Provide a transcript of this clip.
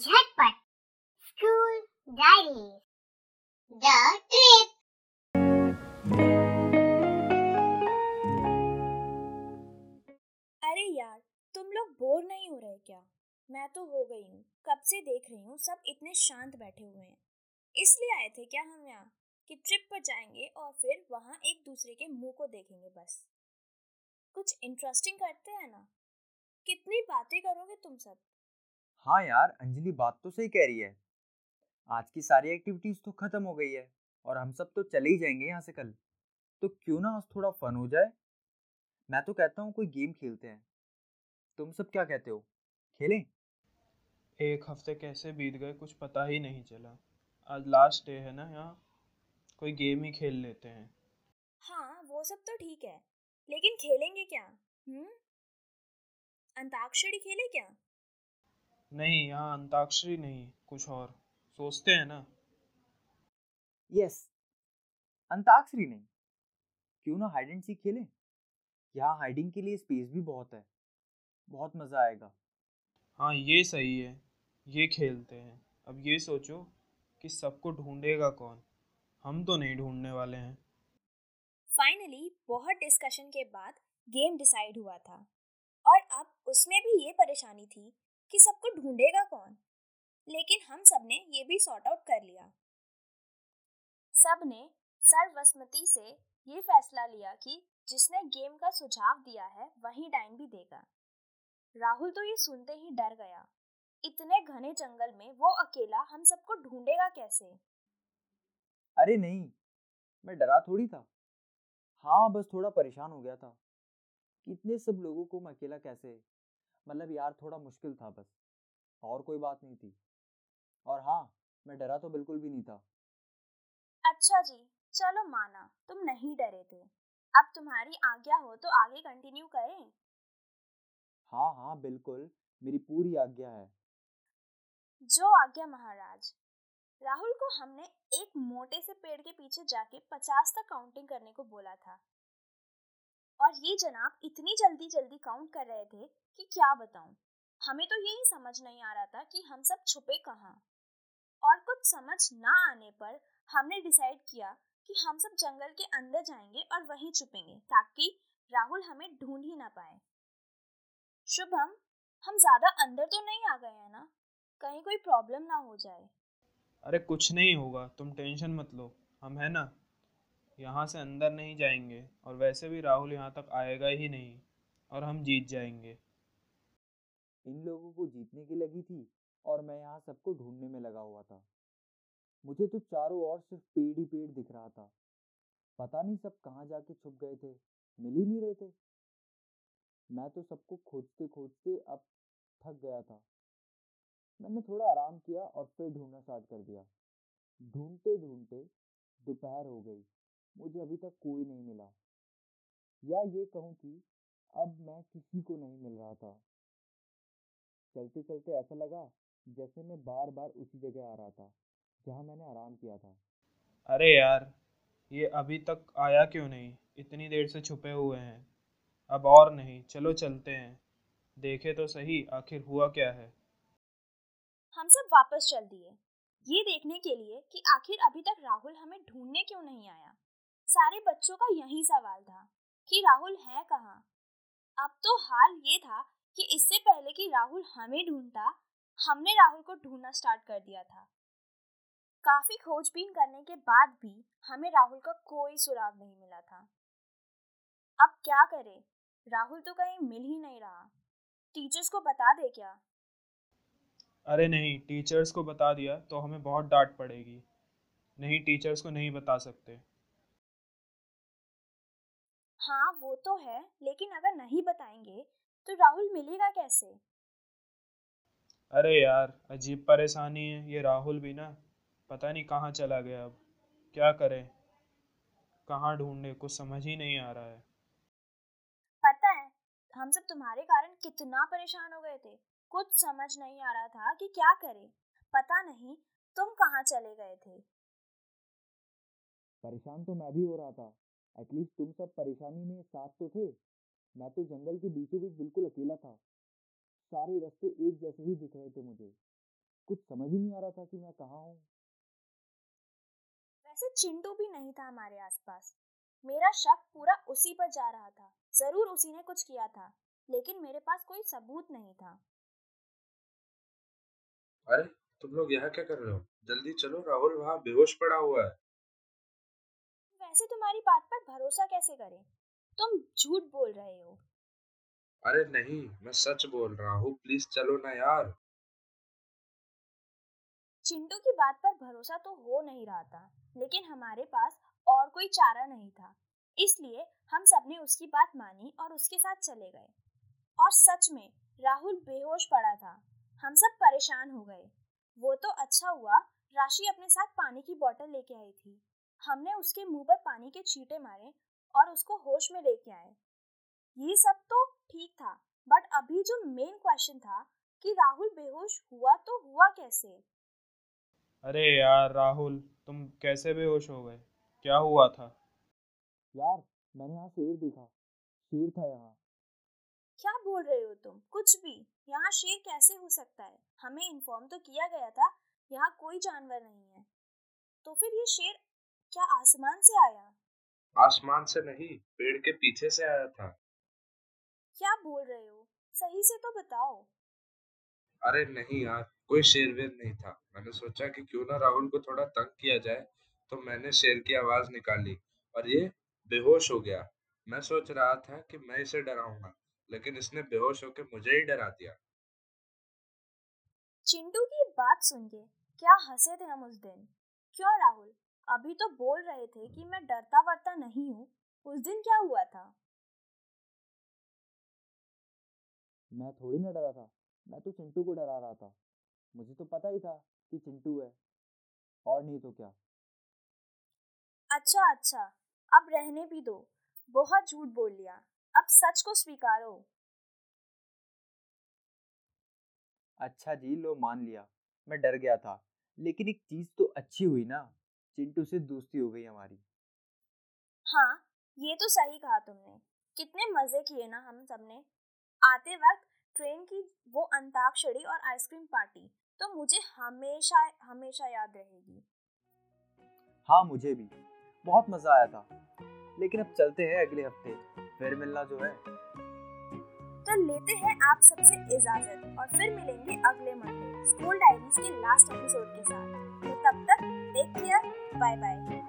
झटपट school diary. The trip अरे यार, तुम लोग बोर नहीं हो रहे क्या? मैं तो हो गई हूँ। कब से देख रही हूँ, सब इतने शांत बैठे हुए हैं। इसलिए आए थे क्या हम यहाँ? कि ट्रिप पर जाएँगे और फिर वहाँ एक दूसरे के मुँह को देखेंगे बस। कुछ इंटरेस्टिंग करते हैं ना? कितनी बातें करोगे तुम सब? हाँ यार अंजलि बात तो सही कह रही है। आज की सारी एक्टिविटीज़ तो खत्म हो गई है और हम सब तो चले ही जाएँगे यहाँ से कल। तो क्यों ना आज थोड़ा फन हो जाए? मैं तो कहता हूँ कोई गेम खेलते हैं। तुम सब क्या कहते हो? खेलें? एक हफ़्ते कैसे बीत गए कुछ पता ही नहीं चला। आज लास्ट डे है ना यहाँ? कोई गेम ही खेल लेते हैं। हाँ वो सब तो ठीक है। लेकिन खेलेंगे क्या? हम्म? अंताक्षरी खेले क्या? नहीं यहाँ अंताक्षरी नहीं कुछ और। सोचते हैं ना। यस अंताक्षरी नहीं। क्यों ना हाइड एंड सीक खेलें? यहाँ हाइडिंग के लिए स्पेस भी बहुत है। बहुत मज़ा आएगा। हाँ ये सही है। ये खेलते हैं। अब ये सोचो कि सबको ढूंढेगा कौन? हम तो नहीं ढूँढने वाले हैं। फाइनली बहुत डिस्कशन के बाद गेम डिसाइड हुआ था। और अब उसमें भी ये परेशानी थी कि सबको ढूंढेगा कौन? लेकिन हम सबने ये भी सॉर्ट आउट कर लिया। सबने सर्वसम्मति से ये फैसला लिया कि जिसने गेम का सुझाव दिया है, वही डाइन भी देगा। राहुल तो ये सुनते ही डर गया। इतने घने जंगल में वो अकेला हम सबको ढूंढेगा कैसे? अरे नहीं, मैं डरा थोड़ी था। हाँ बस थोड़ा परेशान हो गया था कि इतने सब लोगों को मैं अकेला कैसे? मतलब यार थोड़ा मुश्किल था बस और कोई बात नहीं थी। और हाँ मैं डरा तो बिल्कुल भी नहीं था। अच्छा जी चलो माना तुम नहीं डरे थे। अब तुम्हारी आज्ञा हो तो आगे कंटिन्यू करें। हाँ हाँ बिल्कुल मेरी पूरी आज्ञा है। जो आज्ञा महाराज राहुल को हमने एक मोटे से पेड़ के पीछे जाके पचास तक काउंटिंग करने को बोला था। और ये जनाब इतनी जल्दी जल्दी काउंट कर रहे थे कि क्या बताऊँ। हमें तो यही समझ नहीं आ रहा था कि हम सब छुपे कहाँ। और कुछ समझ ना आने पर हमने डिसाइड किया कि हम सब जंगल के अंदर जाएँगे और वहीं छुपेंगे, ताकि राहुल हमें ढूंढ ही ना पाए। शुभम, हम ज़्यादा अंदर तो नहीं आ गए हैं ना? कहीं कोई प्रॉब्लम ना हो जाए। अरे कुछ नहीं होगा, तुम टेंशन मत लो। हम है ना? यहाँ से अंदर नहीं जाएँगे और वैसे भी राहुल यहाँ तक आएगा ही नहीं और हम जीत जाएँगे। इन लोगों को जीतने की लगी थी और मैं यहाँ सबको ढूँढने में लगा हुआ था। मुझे तो चारों ओर सिर्फ़ पेड़ ही पेड़ दिख रहा था। पता नहीं सब कहाँ जाके छुप गए थे, मिल ही नहीं रहे थे। मैं तो सबको खोजते खोजते अब थक गया था। मैंने थोड़ा आराम किया और फिर ढूंढना स्टार्ट कर दिया। ढूंढते ढूंढते दोपहर हो गई। मुझे अभी तक कोई नहीं मिला। या ये कहूँ कि अब मैं किसी को नहीं मिल रहा था। चलते चलते ऐसा लगा जैसे मैं बार बार उसी जगह आ रहा था जहाँ मैंने आराम किया था। अरे यार ये अभी तक आया क्यों नहीं? इतनी देर से छुपे हुए हैं। अब और नहीं चलो चलते हैं। देखे तो सही आखिर हुआ क्या है? हम सब वापस चल दिए। ये देखने के लिए कि आखिर अभी तक राहुल हमें ढूँढने क्यों नहीं आया? सारे बच्चों का यही सवाल था कि राहुल है कहाँ? अब तो हाल ये था कि इससे पहले कि राहुल हमें ढूंढता, हमने राहुल को ढूंढना स्टार्ट कर दिया था। काफ़ी खोजबीन करने के बाद भी हमें राहुल का कोई सुराग नहीं मिला था। अब क्या करें? राहुल तो कहीं मिल ही नहीं रहा। टीचर्स को बता दे क्या? अरे नहीं टीचर्स को बता दिया तो हमें बहुत डांट पड़ेगी। नहीं टीचर्स को नहीं बता सकते। हाँ वो तो है लेकिन अगर नहीं बताएँगे तो राहुल मिलेगा कैसे? अरे यार अजीब परेशानी है ये राहुल भी ना पता नहीं कहाँ चला गया अब क्या करें? कहाँ ढूंढे कुछ समझ ही नहीं आ रहा है। पता है हम सब तुम्हारे कारण कितना परेशान हो गए थे। कुछ समझ नहीं आ रहा था कि क्या करें। पता नहीं तुम कहाँ चले गए थे। परेशान तो मैं भी हो रहा था। एटलीस्ट तुम सब परेशानी में साथ तो थे। मैं तो जंगल के बीचों बीच बिल्कुल अकेला था। सारे रास्ते एक जैसे ही दिख रहे थे मुझे। कुछ समझ ही नहीं आ रहा था कि मैं कहाँ हूँ। वैसे चिंटू भी नहीं था हमारे आसपास। मेरा शक पूरा उसी पर जा रहा था। ज़रूर उसी ने कुछ किया था लेकिन मेरे पास कोई सबूत नहीं था। अरे तुम लोग यहाँ क्या कर रहे हो? जल्दी चलो राहुल वहाँ बेहोश पड़ा हुआ है। वैसे तुम्हारी बात पर भरोसा कैसे करें? तुम झूठ बोल रहे हो। अरे नहीं मैं सच बोल रहा हूँ प्लीज़ चलो ना यार। चिंटू की बात पर भरोसा तो हो नहीं रहा था लेकिन हमारे पास और कोई चारा नहीं था इसलिए हम सबने उसकी बात मानी और उसके साथ चले गए। और सच में राहुल बेहोश पड़ा था। हम सब परेशान हो गए। वो तो अच्छा हुआ राशि अपने साथ पानी की बोतल लेके आई थी। हमने उसके मुँह पर पानी के छींटे मारे और उसको होश में लेके आए। ये सब तो ठीक था बट अभी जो मेन क्वेश्चन था कि राहुल बेहोश हुआ तो हुआ कैसे? अरे यार राहुल तुम कैसे बेहोश हो गए? क्या हुआ था? यार मैंने यहाँ शेर देखा। शेर था यहाँ। क्या बोल रहे हो तुम? कुछ भी। यहाँ शेर कैसे हो सकता है? हमें इन्फॉर्म तो किया गया था यहाँ कोई जानवर नहीं है। तो फिर ये शेर क्या आसमान से आया? आसमान से नहीं पेड़ के पीछे से आया था। क्या बोल रहे हो? सही से तो बताओ। अरे नहीं यार कोई शेर वेर नहीं था। मैंने सोचा कि क्यों ना राहुल को थोड़ा तंग किया जाए तो मैंने शेर की आवाज़ निकाली और ये बेहोश हो गया। मैं सोच रहा था कि मैं इसे डराऊँगा लेकिन इसने बेहोश होकर मुझे ही डरा दिया। चिंटू की बात सुन के क्या हंसे थे हम उस दिन? क्यों राहुल? अभी तो बोल रहे थे कि मैं डरता वरता नहीं हूँ। उस दिन क्या हुआ था? मैं थोड़ी ना डरा था। मैं तो चिंटू को डरा रहा था। मुझे तो पता ही था कि चिंटू है। और नहीं तो क्या? अच्छा अच्छा। अब रहने भी दो। बहुत झूठ बोल लिया। अब सच को स्वीकारो। अच्छा जी लो मान लिया। मैं डर गया था। लेकिन एक चीज़ तो अच्छी हुई ना। चिंटू से दोस्ती हो गई हमारी। हाँ ये तो सही कहा तुमने। कितने मज़े किए ना हम सबने। आते वक्त ट्रेन की वो अंताक्षरी और आइसक्रीम पार्टी तो मुझे हमेशा हमेशा याद रहेगी। हाँ मुझे भी। बहुत मज़ा आया था। लेकिन अब चलते हैं अगले हफ़्ते। फिर मिलना जो है। तो लेते हैं आप सबसे इजाज़त और फिर मिलेंगे अगले मंडे स्कूल डायरीज के लास्ट एपिसोड के साथ। तो तब तक Take care. Bye bye.